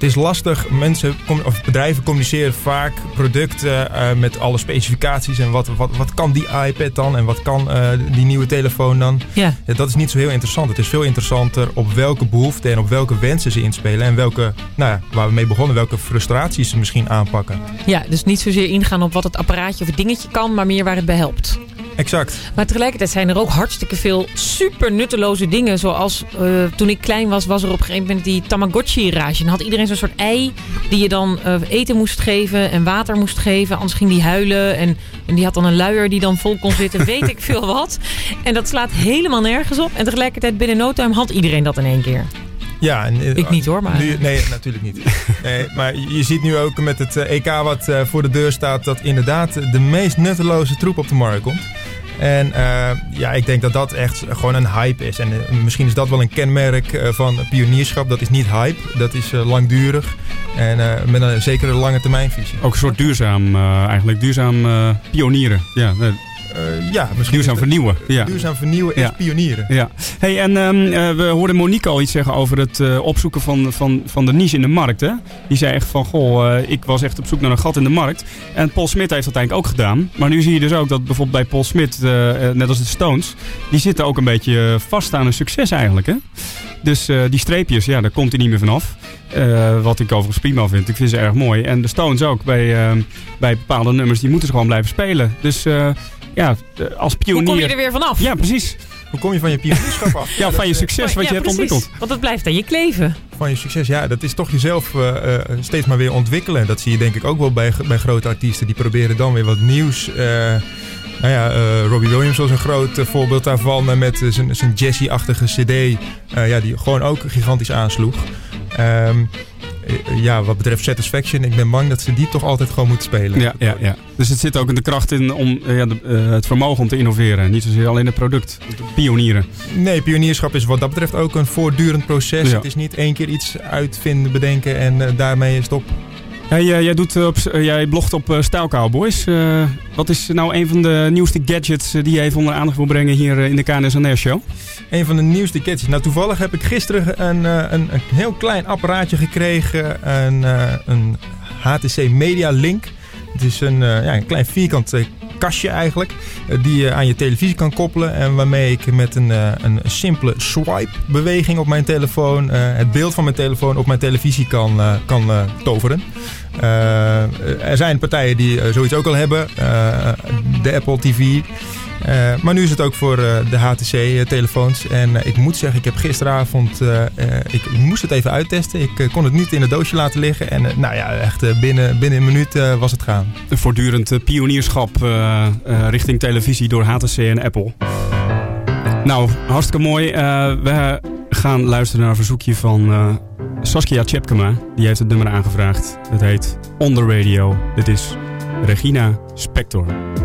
is lastig. Mensen of bedrijven communiceren vaak producten eh, met alle specificaties. En wat, wat, wat kan die iPad dan? En wat kan eh, die nieuwe telefoon dan? Ja. dat is niet zo heel interessant. Het is veel interessanter op welke behoeften en op welke wensen ze inspelen. En welke, nou ja, waar we mee begonnen, welke frustraties ze misschien aanpakken. Ja, dus niet zozeer ingaan op wat het apparaatje of het dingetje kan, maar meer waar het bij helpt. Exact. Maar tegelijkertijd zijn er ook hartstikke veel super nutteloze dingen. Zoals eh, toen ik klein was, was er op een gegeven moment die Tamagotchi-rage. En had iedereen zo'n soort ei die je dan eh, eten moest geven en water moest geven. Anders ging die huilen. En, en die had dan een luier die dan vol kon zitten. [laughs] Weet ik veel wat. En dat slaat helemaal nergens op. En tegelijkertijd binnen no time had iedereen dat in één keer. Ja, en, eh, Ik niet hoor, maar- Nu, nee, natuurlijk niet. [laughs] Nee, maar je ziet nu ook met het EK wat voor de deur staat... dat inderdaad de meest nutteloze troep op de markt komt. En eh, ja, ik denk dat dat echt gewoon een hype is. En eh, misschien is dat wel een kenmerk eh, van pionierschap. Dat is niet hype, dat is langdurig. En met een zekere lange termijnvisie. Ook een soort duurzaam, eigenlijk duurzaam pionieren. Ja, eh, ja, misschien duurzaam vernieuwen. Ja. Duurzaam vernieuwen is Ja. pionieren. Ja. Hey, en ehm, eh, we hoorden Monique al iets zeggen over het eh, opzoeken van, van, van de niche in de markt. Hè? Die zei echt van, goh, ik was echt op zoek naar een gat in de markt. En Paul Smit heeft dat eigenlijk ook gedaan. Maar nu zie je dus ook dat bijvoorbeeld bij Paul Smit, net als de Stones, die zitten ook een beetje vast aan een succes eigenlijk. Hè? Dus die streepjes, ja, daar komt hij niet meer vanaf. Eh, wat ik overigens prima vind. Ik vind ze erg mooi. En de Stones ook. Bij, bij bepaalde nummers, die moeten ze gewoon blijven spelen. Dus ja, als Hoe pionier... kom je er weer vanaf? Ja, precies. Hoe kom je van je pionierschap af? Ja, van je succes wat Ja, je hebt precies. ontwikkeld. Want het blijft aan je kleven. van je succes. Ja, dat is toch jezelf eh, eh, steeds maar weer ontwikkelen. Dat zie je denk ik ook wel bij, bij grote artiesten. Die proberen dan weer wat nieuws. eh, nou ja, eh, Robbie Williams was een groot voorbeeld daarvan. met zijn- zijn jazzy-achtige cd. eh, ja, die gewoon ook gigantisch aansloeg. Ehm, eh, ja, wat betreft Satisfaction, ik ben bang dat ze die toch altijd gewoon moeten spelen. Ja, ja, ja. Dus het zit ook in de kracht in om eh, ja, de, eh, het vermogen om te innoveren. Niet zozeer alleen het product. Pionieren. Nee, pionierschap is wat dat betreft ook een voortdurend proces. Ja. Het is niet één keer iets uitvinden, bedenken en eh, daarmee stop. Eh, jij, doet, eh, op, eh, jij blogt op uh. Eh, wat is nou een van de nieuwste gadgets die je even onder aandacht wil brengen hier in de KNS Show? Een van de nieuwste gadgets. Nou, toevallig heb ik gisteren een, een, een heel klein apparaatje gekregen. Een, een HTC Media Link. Het is een, ja, een klein vierkant kastje eigenlijk. eh, die je aan je televisie kan koppelen. En waarmee ik met een, eh, een simpele swipe beweging op mijn telefoon... eh, het beeld van mijn telefoon op mijn televisie kan, kan toveren. Er zijn partijen die zoiets ook al hebben. De Apple TV... Uh, maar nu is het ook voor uh, de HTC-telefoons. En uh, ik moet zeggen, ik heb gisteravond... ik moest het even uittesten. Ik kon het niet in het doosje laten liggen. En nou ja, echt binnen, binnen een minuut was het gaan. Een voortdurend pionierschap richting televisie door HTC en Apple. Nou, hartstikke mooi. we gaan luisteren naar een verzoekje van Saskia Tjepkema. Die heeft het nummer aangevraagd. Het heet On The Radio. Dit is Regina Spector.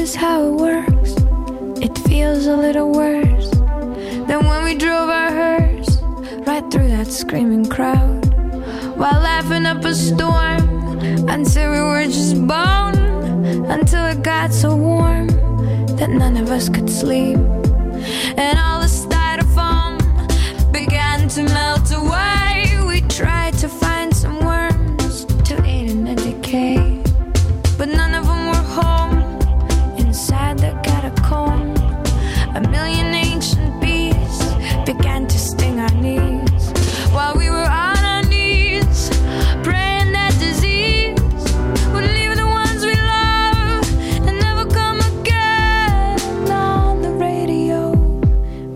Is how it works. It feels a little worse than when we drove our hearse right through that screaming crowd while laughing up a storm until we were just bone until it got so warm that none of us could sleep and all the styrofoam began to melt away. began to sting our knees. While we were on our knees praying that disease would leave the ones we love and never come again. On the radio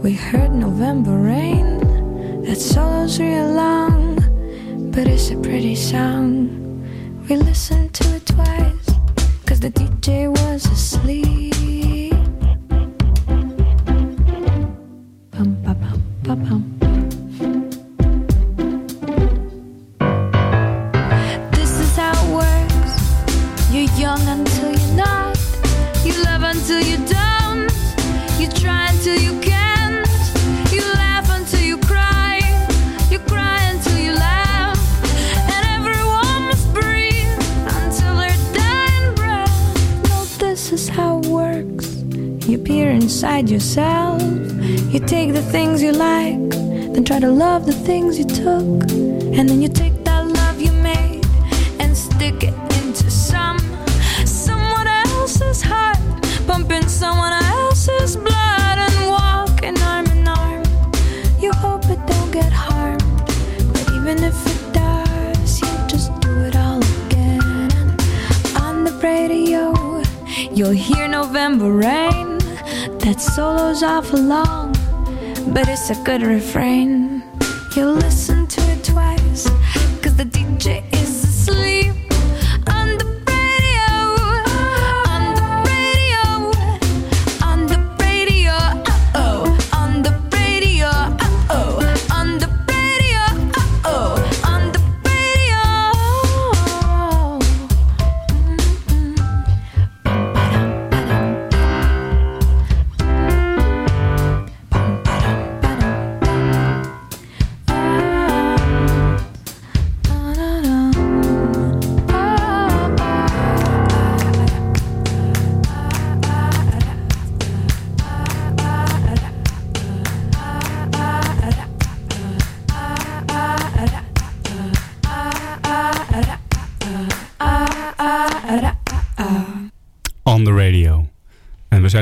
we heard november rain that solos real long but it's a pretty song we listened to it twice cause the dj was asleep. Yourself. You take the things you like, then try to love the things you took. And then you take awful long, but it's a good refrain. You'll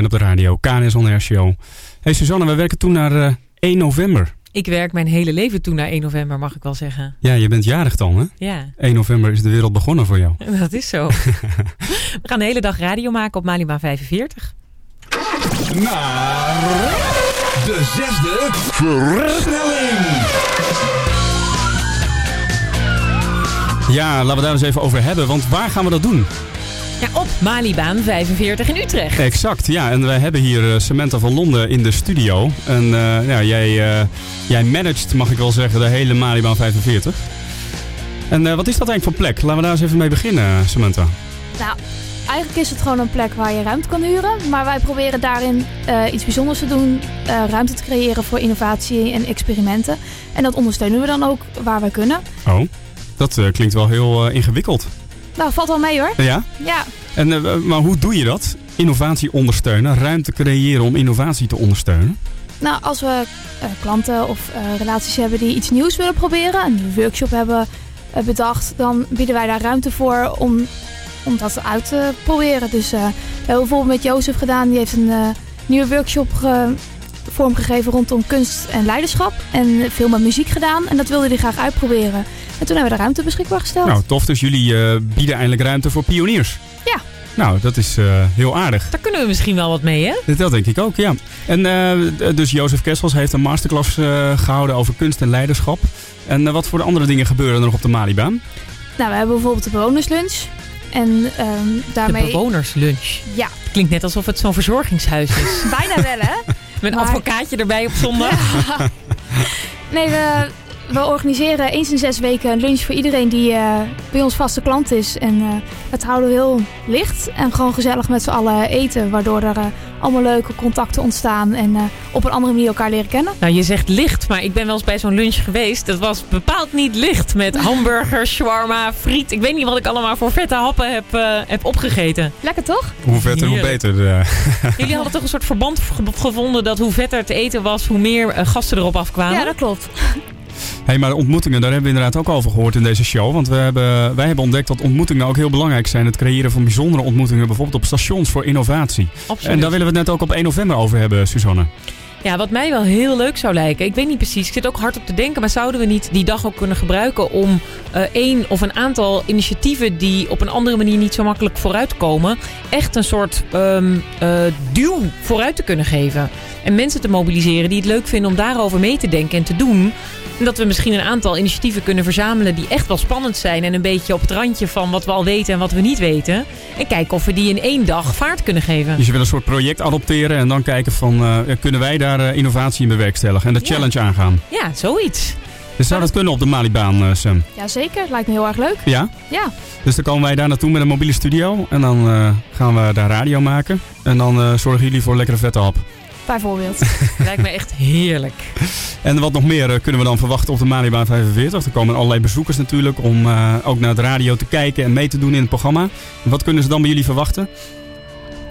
zijn op de radio. KNS On Air Show. Hey Suzanne, we werken toen naar eh, 1 november. Ik werk mijn hele leven toe naar 1 november, mag ik wel zeggen. Ja, je bent jarig dan, hè? Ja, 1 november is de wereld begonnen voor jou. [laughs] dat is zo. [laughs] We gaan de hele dag radio maken op Malibaan 45. Naar de zesde versnelling. Ja, laten we daar eens even over hebben. Want waar gaan we dat doen? Ja, op Malibaan 45 in Utrecht. Exact, ja. En wij hebben hier eh, Samantha van Londen in de studio. En eh, ja, jij, eh, jij managt, mag ik wel zeggen, de hele Malibaan 45. En eh, wat is dat eigenlijk voor plek? Laten we daar eens even mee beginnen, Samantha. Nou, eigenlijk is het gewoon een plek waar je ruimte kan huren. Maar wij proberen daarin eh, iets bijzonders te doen. eh, ruimte te creëren voor innovatie en experimenten. En dat ondersteunen we dan ook waar wij kunnen. Oh, dat eh, klinkt wel heel eh, ingewikkeld. Nou, valt wel mee hoor. Ja? Ja, En, eh, maar hoe doe je dat? Innovatie ondersteunen, ruimte creëren om innovatie te ondersteunen. nou als we eh, klanten of eh, relaties hebben die iets nieuws willen proberen. Een workshop hebben bedacht. Dan bieden wij daar ruimte voor om, om dat uit te proberen. Dus we hebben bijvoorbeeld met Jozef gedaan. Die heeft een nieuwe workshop ge- vormgegeven rondom kunst en leiderschap. En veel met muziek gedaan. En dat wilde hij graag uitproberen. En toen hebben we de ruimte beschikbaar gesteld. Nou, tof. Dus jullie eh, bieden eindelijk ruimte voor pioniers. Ja. Nou, dat is eh, heel aardig. Daar kunnen we misschien wel wat mee, hè? Dat denk ik ook, ja. En eh, dus Jozef Kessels heeft een masterclass eh, gehouden over kunst en leiderschap. En wat voor de andere dingen gebeuren er nog op de Malibaan? Nou, we hebben bijvoorbeeld de bewonerslunch. En ehm, daarmee... De bewonerslunch. Ja, Klinkt net alsof het zo'n verzorgingshuis is. [laughs] bijna wel hè. Met een Maar- advocaatje erbij op zondag. [laughs] Nee, we, we organiseren eens in zes weken een lunch voor iedereen die eh, bij ons vaste klant is. En eh het houden we heel licht en gewoon gezellig met z'n allen eten. Waardoor er eh, allemaal leuke contacten ontstaan en eh, op een andere manier elkaar leren kennen. Nou, je zegt licht, maar ik ben wel eens bij zo'n lunch geweest. Dat was bepaald niet licht. Met hamburgers, [laughs] shawarma, friet. Ik weet niet wat ik allemaal voor vette happen heb, eh, heb opgegeten. Lekker toch? Hoe vetter, hoe beter. [laughs] Jullie hadden toch een soort verband ge- gevonden dat hoe vetter het eten was, hoe meer gasten erop afkwamen? Ja, dat klopt. Hey, maar ontmoetingen, daar hebben we inderdaad ook over gehoord in deze show. Want we hebben, wij hebben ontdekt dat ontmoetingen ook heel belangrijk zijn. Het creëren van bijzondere ontmoetingen, bijvoorbeeld op stations voor innovatie. Absoluut. En daar willen we het net ook op 1 november over hebben, Suzanne. Ja, wat mij wel heel leuk zou lijken. Ik weet niet precies, ik zit ook hard op te denken. Maar zouden we niet die dag ook kunnen gebruiken om eh één of een aantal initiatieven die op een andere manier niet zo makkelijk vooruitkomen, echt een soort eh, duw vooruit te kunnen geven. En mensen te mobiliseren die het leuk vinden om daarover mee te denken en te doen. En dat we misschien een aantal initiatieven kunnen verzamelen die echt wel spannend zijn. En een beetje op het randje van wat we al weten en wat we niet weten. En kijken of we die in één dag vaart kunnen geven. Dus je wil een soort project adopteren en dan kijken van eh, kunnen wij daar eh, innovatie in bewerkstelligen en de Ja. challenge aangaan. Ja, zoiets. Dus zou dat kunnen op de Malibaan, eh, Sam? Jazeker, lijkt me heel erg leuk. Ja? Ja, Dus dan komen wij daar naartoe met een mobiele studio en dan eh, gaan we daar radio maken. En dan eh, zorgen jullie voor lekkere vette hap. Bijvoorbeeld. [laughs] Lijkt me echt heerlijk. En wat nog meer eh, kunnen we dan verwachten op de Malibaan 45? Er komen allerlei bezoekers natuurlijk om eh, ook naar de radio te kijken en mee te doen in het programma. Wat kunnen ze dan bij jullie verwachten?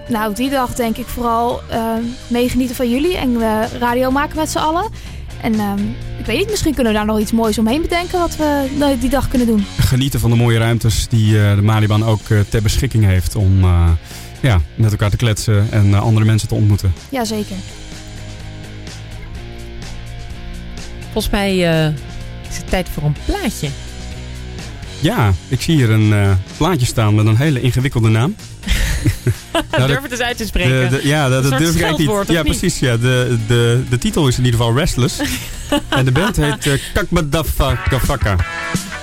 nou, die dag denk ik vooral eh, meegenieten van jullie en eh, radio maken met z'n allen. En ehm, ik weet niet, misschien kunnen we daar nog iets moois omheen bedenken wat we die dag kunnen doen. Genieten van de mooie ruimtes die de Malibaan ook ter beschikking heeft om ja, met elkaar te kletsen en eh, andere mensen te ontmoeten. Jazeker. Volgens mij eh, is het tijd voor een plaatje. Ja, ik zie hier een eh, plaatje staan met een hele ingewikkelde naam. [laughs] Nou, Durf het eens uit te spreken. De, de- ja, dat, durf ik eigenlijk niet. Ja, niet? precies. Ja. De, de, de titel is in ieder geval Restless. [laughs] en de band heet uh, Kakmadafaka. Hey,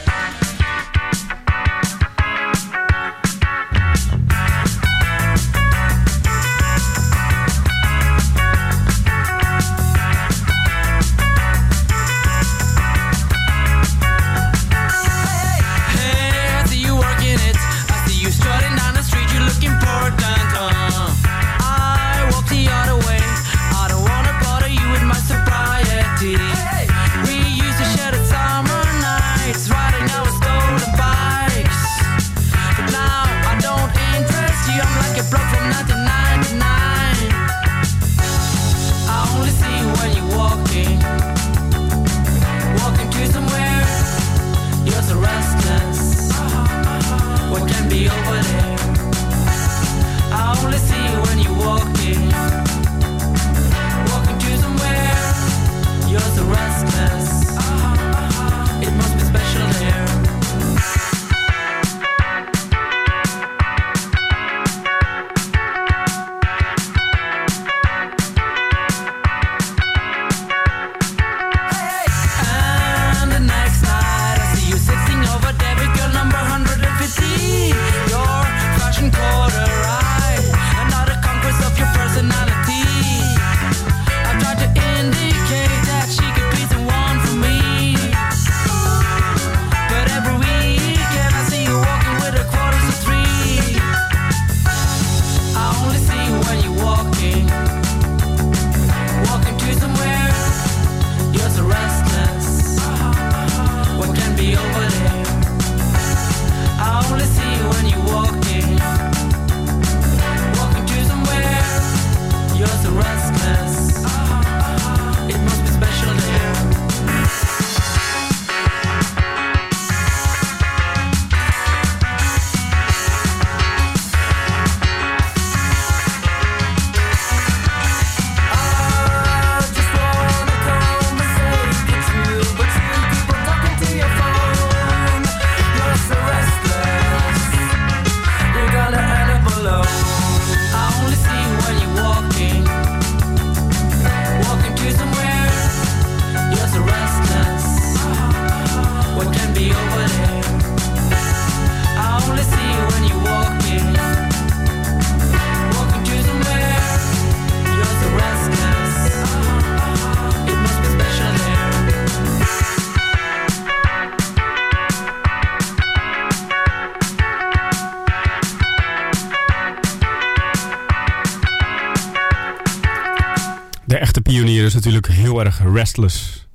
heel erg restless.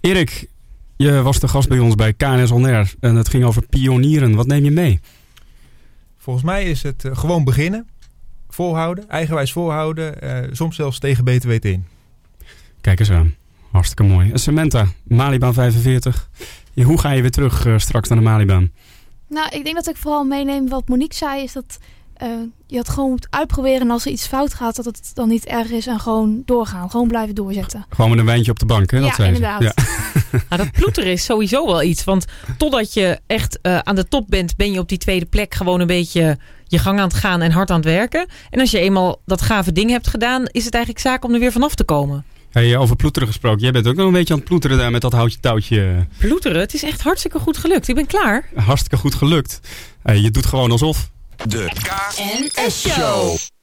Erik, je was de gast bij ons bij KNS On Air en het ging over pionieren. Wat neem je mee? Volgens mij is het eh, gewoon beginnen. Volhouden, eigenwijs volhouden. eh, soms zelfs tegen beter weten in. Kijk eens aan. Hartstikke mooi. En Samantha, Malibaan 45. Ja, hoe ga je weer terug eh, straks naar de Malibaan? Nou, ik denk dat ik vooral meeneem wat Monique zei, is dat eh, je het gewoon moet uitproberen en als er iets fout gaat, dat het dan niet erg is en gewoon doorgaan. Gewoon blijven doorzetten. Gewoon met een wijntje op de bank, hè? Dat Ja, zei ze. inderdaad. Ja. [laughs] Nou, dat ploeteren is sowieso wel iets. Want totdat je echt eh, aan de top bent, ben je op die tweede plek gewoon een beetje je gang aan het gaan en hard aan het werken. En als je eenmaal dat gave ding hebt gedaan, is het eigenlijk zaak om er weer vanaf te komen. Hey, over ploeteren gesproken. Jij bent ook nog een beetje aan het ploeteren daar met dat houtje touwtje. Ploeteren, het is echt hartstikke goed gelukt. Ik ben klaar. Hartstikke goed gelukt. Hey, je doet gewoon alsof. De NS Show.